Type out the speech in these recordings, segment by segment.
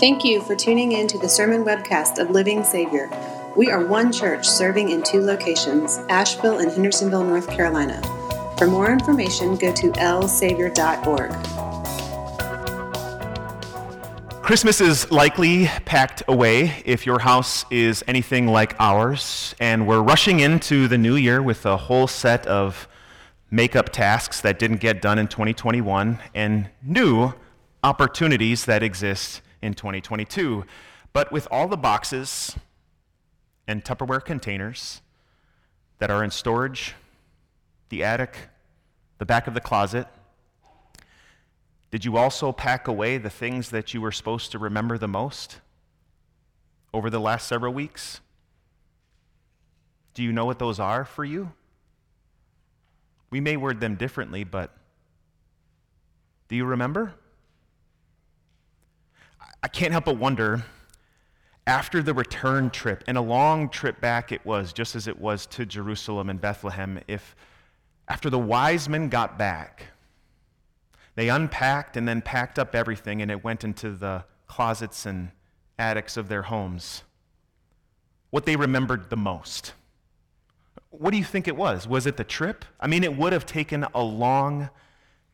Thank you for tuning in to the sermon webcast of Living Savior. We are one church serving in two locations, Asheville and Hendersonville, North Carolina. For more information, go to lsavior.org. Christmas is likely packed away if your house is anything like ours, and we're rushing into the new year with a whole set of makeup tasks that didn't get done in 2021 and new opportunities that exist in 2022. But with all the boxes and Tupperware containers that are in storage, the attic, the back of the closet, did you also pack away the things that you were supposed to remember the most over the last several weeks? Do you know what those are for you? We may word them differently, but do you remember? I can't help but wonder after the return trip, and a long trip back it was, just as it was to Jerusalem and Bethlehem, if after the wise men got back, they unpacked and then packed up everything and it went into the closets and attics of their homes. What they remembered the most. What do you think it was? Was it the trip? I mean, it would have taken a long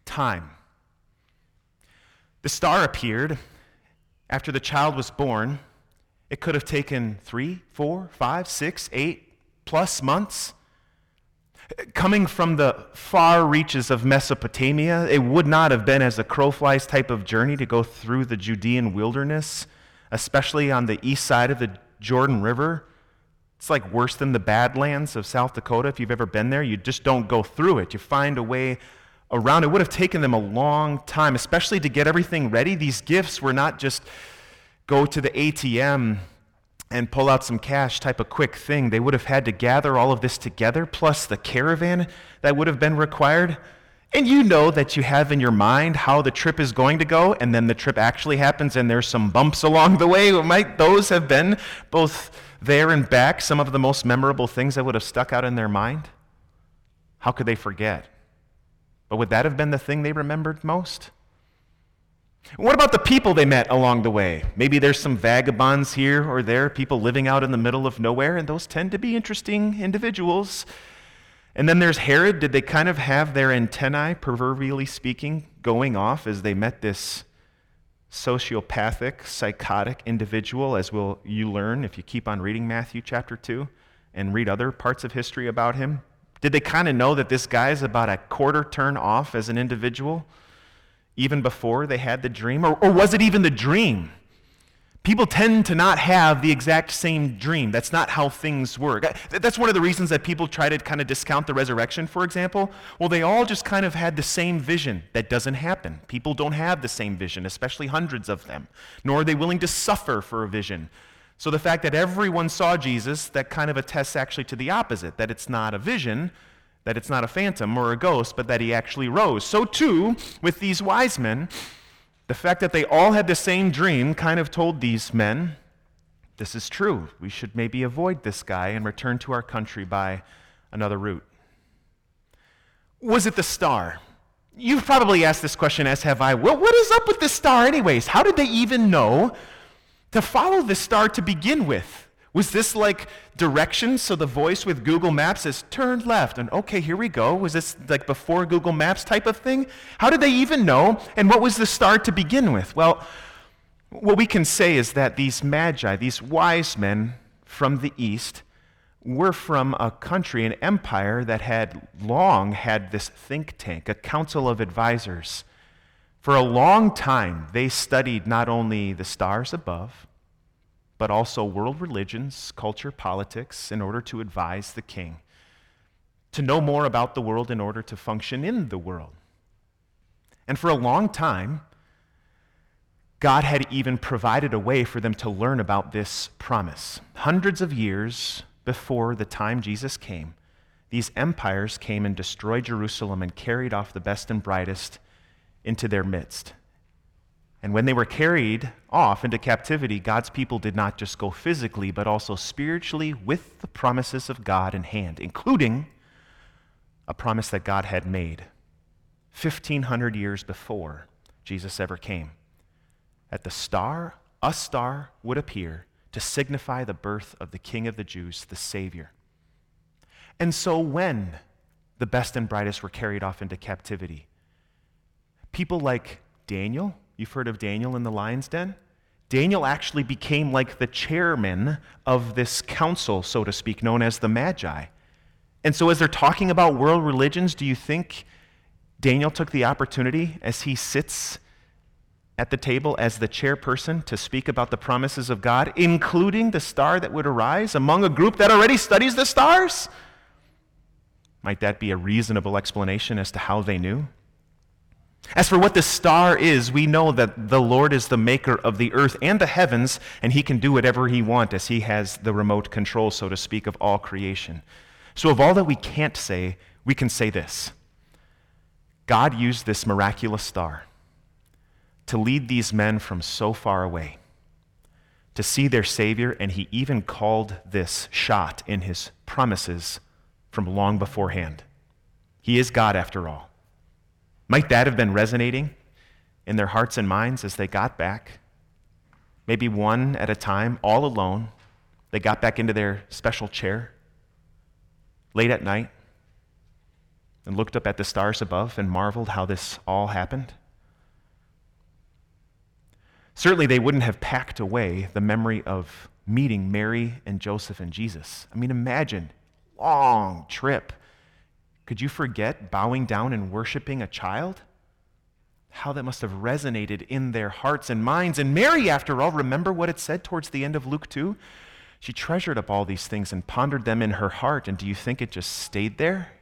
time. The star appeared after the child was born. It could have taken three, four, five, six, eight plus months. Coming from the far reaches of Mesopotamia, it would not have been as a crow flies type of journey to go through the Judean wilderness, especially on the east side of the Jordan River. It's like worse than the Badlands of South Dakota. If you've ever been there, you just don't go through it. You find a way around. It would have taken them a long time, especially to get everything ready. These gifts were not just go to the ATM and pull out some cash type of quick thing. They would have had to gather all of this together, plus the caravan that would have been required. And you know that you have in your mind how the trip is going to go, and then the trip actually happens, and there's some bumps along the way. Might those have been both there and back some of the most memorable things that would have stuck out in their mind? How could they forget? But would that have been the thing they remembered most? What about the people they met along the way? Maybe there's some vagabonds here or there, people living out in the middle of nowhere, and those tend to be interesting individuals. And then there's Herod. Did they kind of have their antennae, proverbially speaking, going off as they met this sociopathic, psychotic individual, as will you learn if you keep on reading Matthew chapter 2 and read other parts of history about him? Did they kind of know that this guy's about a quarter turn off as an individual? even before they had the dream? Or, or was it even the dream? People tend to not have the exact same dream. That's not how things work. That's one of the reasons that people try to kind of discount the resurrection, for example. Well, they all just kind of had the same vision. That doesn't happen. People don't have the same vision, especially hundreds of them, nor are they willing to suffer for a vision. So the fact that everyone saw Jesus, that kind of attests actually to the opposite, that it's not a vision, that it's not a phantom or a ghost, but that he actually rose. So, too, with these wise men, the fact that they all had the same dream kind of told these men this is true. We should maybe avoid this guy and return to our country by another route. Was it the star? You've probably asked this question, as have I. Well, what is up with the star, anyways? How did they even know to follow the star to begin with? Was this like directions? So the voice with Google Maps is turn left, and okay, here we go. Was this like before Google Maps type of thing? How did they even know? And what was the star to begin with? Well, what we can say is that these magi, these wise men from the east, were from a country, an empire that had long had this think tank, a council of advisors. For a long time, they studied not only the stars above, but also world religions, culture, politics, in order to advise the king, to know more about the world in order to function in the world. And for a long time, God had even provided a way for them to learn about this promise. Hundreds of years before the time Jesus came, these empires came and destroyed Jerusalem and carried off the best and brightest into their midst. And when they were carried off into captivity, God's people did not just go physically, but also spiritually with the promises of God in hand, including a promise that God had made 1,500 years before Jesus ever came. At the star a star would appear to signify the birth of the King of the Jews, the Savior. And so when the best and brightest were carried off into captivity, people like Daniel, you've heard of Daniel in the lion's den? Daniel actually became like the chairman of this council, so to speak, known as the Magi. And so, as they're talking about world religions, do you think Daniel took the opportunity as he sits at the table as the chairperson to speak about the promises of God, including the star that would arise among a group that already studies the stars? Might that be a reasonable explanation as to how they knew? As for what the star is, we know that the Lord is the maker of the earth and the heavens, and he can do whatever he wants as he has the remote control, so to speak, of all creation. So, of all that we can't say, we can say this God used this miraculous star to lead these men from so far away to see their Savior, and he even called this shot in his promises from long beforehand. He is God after all. Might that have been resonating in their hearts and minds as they got back? Maybe one at a time, all alone, they got back into their special chair late at night and looked up at the stars above and marveled how this all happened? Certainly, they wouldn't have packed away the memory of meeting Mary and Joseph and Jesus. I mean, imagine, long trip. Could you forget bowing down and worshiping a child? How that must have resonated in their hearts and minds. And Mary, after all, remember what it said towards the end of Luke 2? She treasured up all these things and pondered them in her heart. And do you think it just stayed there?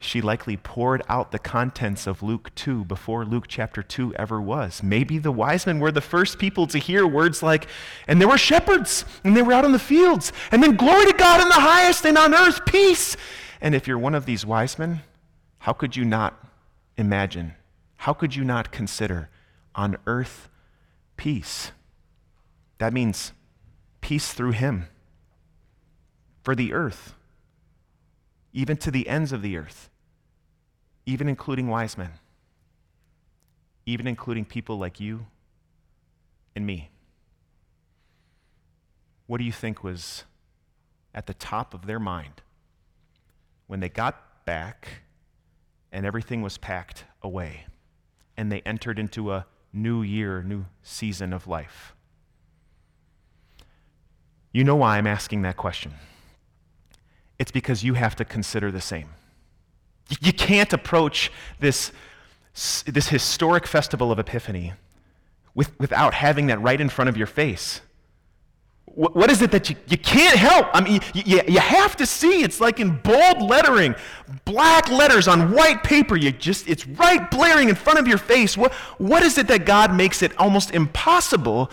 she likely poured out the contents of Luke 2 before Luke chapter 2 ever was. Maybe the wise men were the first people to hear words like, and there were shepherds, and they were out in the fields, and then glory to God in the highest, and on earth peace. And if you're one of these wise men, how could you not imagine? How could you not consider on earth peace? That means peace through Him for the earth even to the ends of the earth, even including wise men, even including people like you and me. What do you think was at the top of their mind when they got back and everything was packed away and they entered into a new year, new season of life? You know why I'm asking that question. It's because you have to consider the same. You can't approach this, this historic festival of Epiphany with, without having that right in front of your face. What, what is it that you, you can't help? I mean, you, you, you have to see. It's like in bold lettering, black letters on white paper. You just, it's right blaring in front of your face. What, what is it that God makes it almost impossible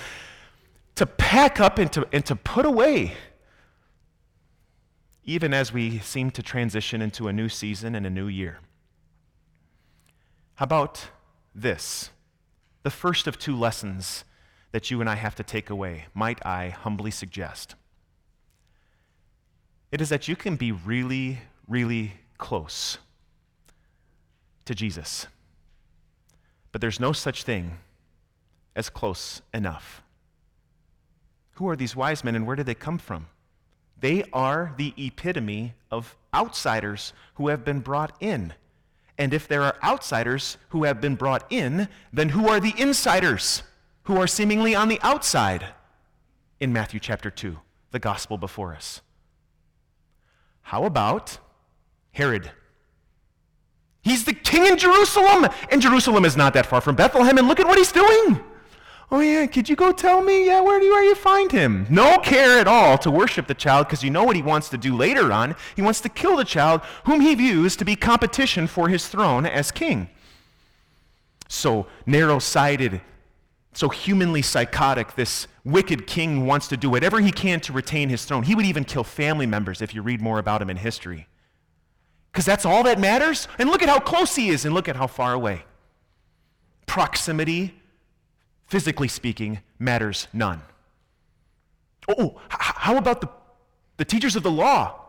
to pack up and to, and to put away? even as we seem to transition into a new season and a new year. How about this? The first of two lessons that you and I have to take away, might I humbly suggest. It is that you can be really, really close to Jesus. But there's no such thing as close enough. Who are these wise men and where did they come from? They are the epitome of outsiders who have been brought in. And if there are outsiders who have been brought in, then who are the insiders who are seemingly on the outside in Matthew chapter 2, the gospel before us? How about Herod? He's the king in Jerusalem, and Jerusalem is not that far from Bethlehem, and look at what he's doing. Oh, yeah, could you go tell me? Yeah, where do you, where you find him? No care at all to worship the child because you know what he wants to do later on. He wants to kill the child whom he views to be competition for his throne as king. So narrow sighted, so humanly psychotic, this wicked king wants to do whatever he can to retain his throne. He would even kill family members if you read more about him in history. Because that's all that matters. And look at how close he is, and look at how far away. Proximity physically speaking, matters none. Oh, oh how about the, the teachers of the law?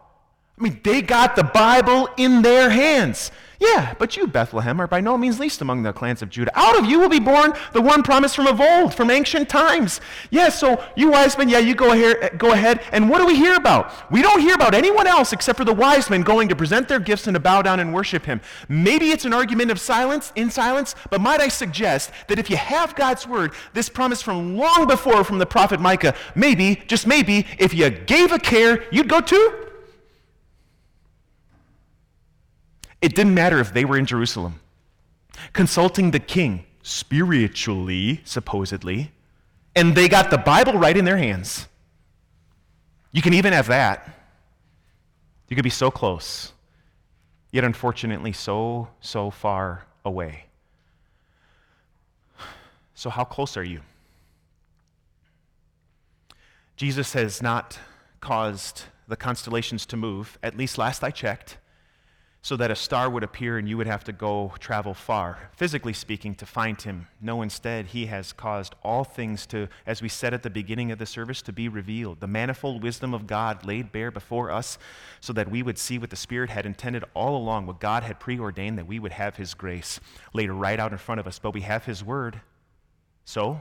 I mean, they got the Bible in their hands. Yeah, but you, Bethlehem, are by no means least among the clans of Judah. Out of you will be born the one promised from of old, from ancient times. Yeah, so you wise men, yeah, you go ahead, go ahead. And what do we hear about? We don't hear about anyone else except for the wise men going to present their gifts and to bow down and worship him. Maybe it's an argument of silence, in silence, but might I suggest that if you have God's word, this promise from long before from the prophet Micah, maybe, just maybe, if you gave a care, you'd go too? It didn't matter if they were in Jerusalem, consulting the king, spiritually, supposedly, and they got the Bible right in their hands. You can even have that. You could be so close, yet unfortunately so, so far away. So, how close are you? Jesus has not caused the constellations to move, at least last I checked so that a star would appear and you would have to go travel far, physically speaking, to find him. No, instead, he has caused all things to, as we said at the beginning of the service, to be revealed. The manifold wisdom of God laid bare before us so that we would see what the Spirit had intended all along, what God had preordained, that we would have his grace laid right out in front of us. But we have his word. So,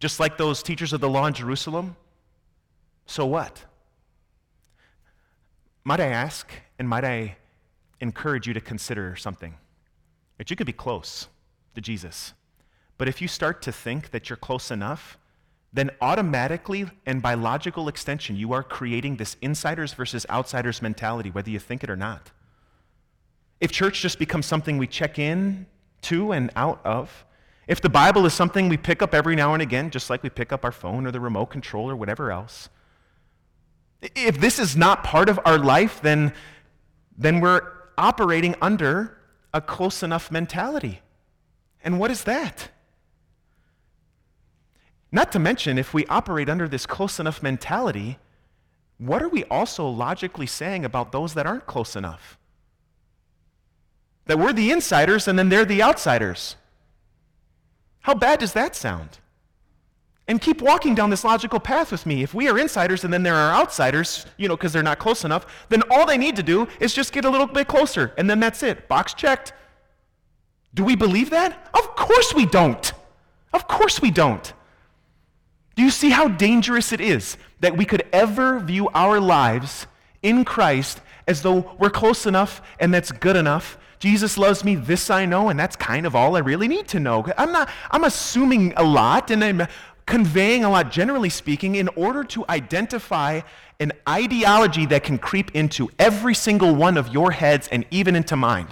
just like those teachers of the law in Jerusalem, so what? Might I ask, and might I encourage you to consider something that you could be close to Jesus. But if you start to think that you're close enough, then automatically and by logical extension, you are creating this insiders versus outsiders mentality, whether you think it or not. If church just becomes something we check in to and out of, if the Bible is something we pick up every now and again, just like we pick up our phone or the remote control or whatever else, if this is not part of our life, then, then we're operating under a close enough mentality. And what is that? Not to mention, if we operate under this close enough mentality, what are we also logically saying about those that aren't close enough? That we're the insiders and then they're the outsiders. How bad does that sound? And keep walking down this logical path with me. If we are insiders and then there are outsiders, you know, because they're not close enough, then all they need to do is just get a little bit closer, and then that's it. Box checked. Do we believe that? Of course we don't. Of course we don't. Do you see how dangerous it is that we could ever view our lives in Christ as though we're close enough and that's good enough? Jesus loves me, this I know, and that's kind of all I really need to know. I'm not, I'm assuming a lot, and I'm conveying a lot, generally speaking, in order to identify an ideology that can creep into every single one of your heads and even into mine.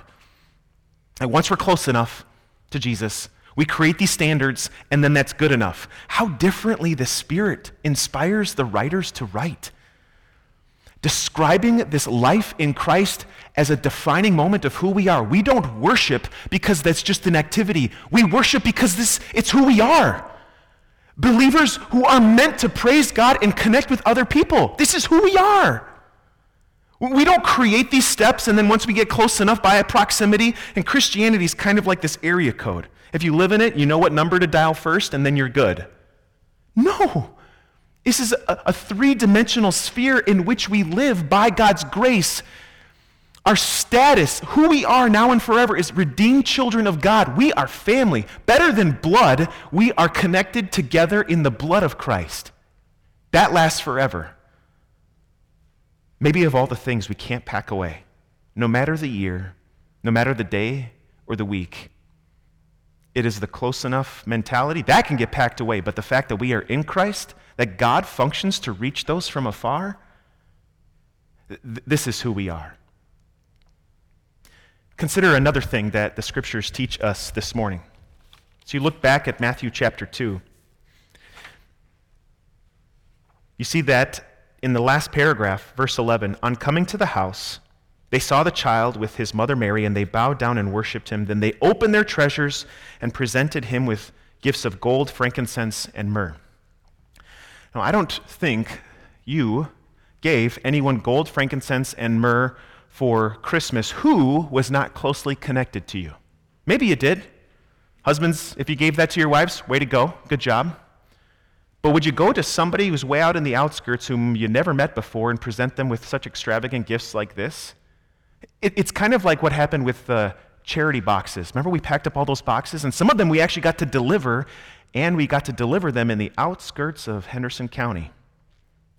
And once we're close enough to Jesus, we create these standards, and then that's good enough. How differently the Spirit inspires the writers to write. Describing this life in Christ as a defining moment of who we are. We don't worship because that's just an activity. We worship because this, it's who we are. Believers who are meant to praise God and connect with other people. This is who we are. We don't create these steps and then once we get close enough by proximity, and Christianity is kind of like this area code. If you live in it, you know what number to dial first and then you're good. No. This is a, a three dimensional sphere in which we live by God's grace our status, who we are now and forever, is redeemed children of God. We are family. Better than blood, we are connected together in the blood of Christ. That lasts forever. Maybe of all the things we can't pack away, no matter the year, no matter the day or the week, it is the close enough mentality that can get packed away. But the fact that we are in Christ, that God functions to reach those from afar, th- this is who we are. Consider another thing that the scriptures teach us this morning. So you look back at Matthew chapter 2. You see that in the last paragraph, verse 11, on coming to the house, they saw the child with his mother Mary, and they bowed down and worshiped him. Then they opened their treasures and presented him with gifts of gold, frankincense, and myrrh. Now, I don't think you gave anyone gold, frankincense, and myrrh for Christmas who was not closely connected to you. Maybe you did. Husbands, if you gave that to your wives, way to go. Good job. But would you go to somebody who's way out in the outskirts whom you never met before and present them with such extravagant gifts like this? It, it's kind of like what happened with the charity boxes. Remember, we packed up all those boxes, and some of them we actually got to deliver, and we got to deliver them in the outskirts of Henderson County.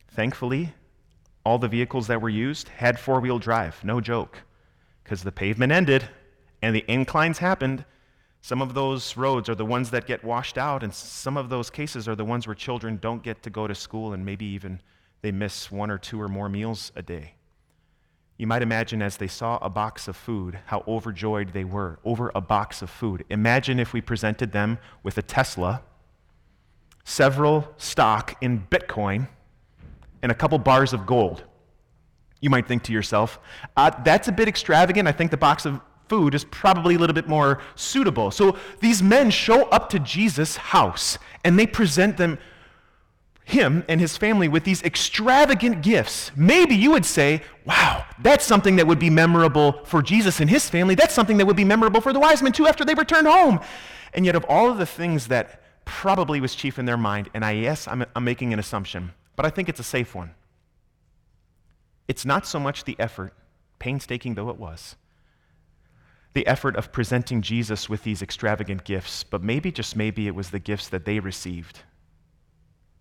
Thankfully, all the vehicles that were used had four wheel drive, no joke, because the pavement ended and the inclines happened. Some of those roads are the ones that get washed out, and some of those cases are the ones where children don't get to go to school and maybe even they miss one or two or more meals a day. You might imagine as they saw a box of food how overjoyed they were over a box of food. Imagine if we presented them with a Tesla, several stock in Bitcoin, and a couple bars of gold. You might think to yourself, uh, that's a bit extravagant. I think the box of food is probably a little bit more suitable. So these men show up to Jesus' house and they present them him and his family with these extravagant gifts. Maybe you would say, wow, that's something that would be memorable for Jesus and his family. That's something that would be memorable for the wise men too after they returned home. And yet, of all of the things that probably was chief in their mind, and I, yes, I'm, I'm making an assumption, but I think it's a safe one. It's not so much the effort, painstaking though it was, the effort of presenting Jesus with these extravagant gifts, but maybe, just maybe, it was the gifts that they received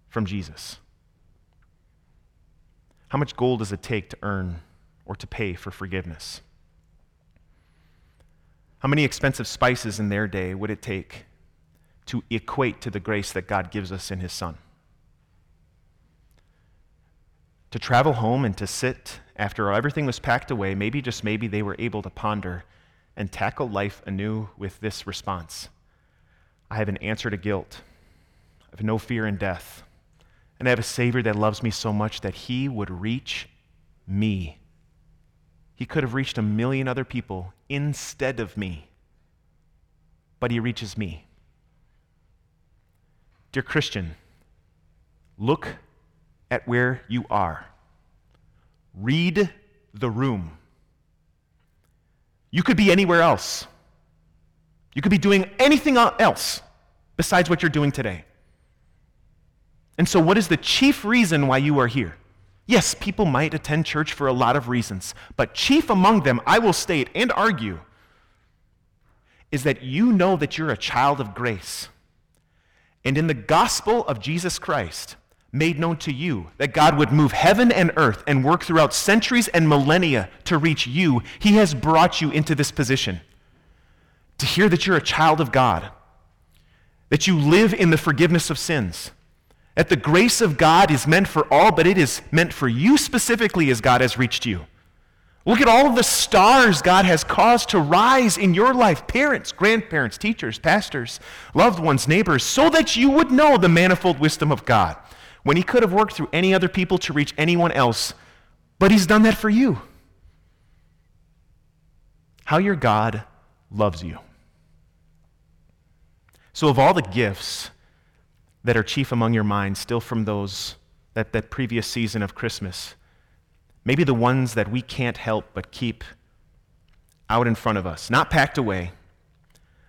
from Jesus. How much gold does it take to earn or to pay for forgiveness? How many expensive spices in their day would it take to equate to the grace that God gives us in His Son? To travel home and to sit after everything was packed away, maybe just maybe they were able to ponder and tackle life anew with this response I have an answer to guilt. I have no fear in death. And I have a Savior that loves me so much that He would reach me. He could have reached a million other people instead of me, but He reaches me. Dear Christian, look at where you are. Read the room. You could be anywhere else. You could be doing anything else besides what you're doing today. And so, what is the chief reason why you are here? Yes, people might attend church for a lot of reasons, but chief among them, I will state and argue, is that you know that you're a child of grace. And in the gospel of Jesus Christ, made known to you, that God would move heaven and earth and work throughout centuries and millennia to reach you, He has brought you into this position. To hear that you're a child of God, that you live in the forgiveness of sins, that the grace of God is meant for all, but it is meant for you specifically as God has reached you. Look at all of the stars God has caused to rise in your life parents, grandparents, teachers, pastors, loved ones, neighbors so that you would know the manifold wisdom of God when he could have worked through any other people to reach anyone else, but he's done that for you. How your God loves you. So, of all the gifts that are chief among your minds, still from those that, that previous season of Christmas, maybe the ones that we can't help but keep out in front of us, not packed away,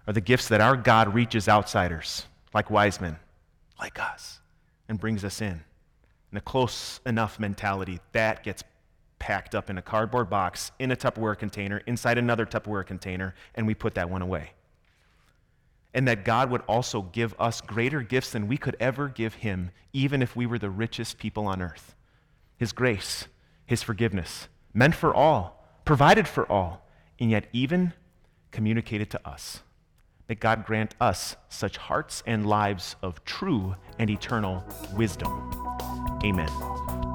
are the gifts that our God reaches outsiders, like wise men, like us and brings us in. And a close enough mentality, that gets packed up in a cardboard box, in a Tupperware container, inside another Tupperware container, and we put that one away. And that God would also give us greater gifts than we could ever give Him, even if we were the richest people on earth. His grace, His forgiveness, meant for all, provided for all, and yet even communicated to us. May God grant us such hearts and lives of true and eternal wisdom. Amen.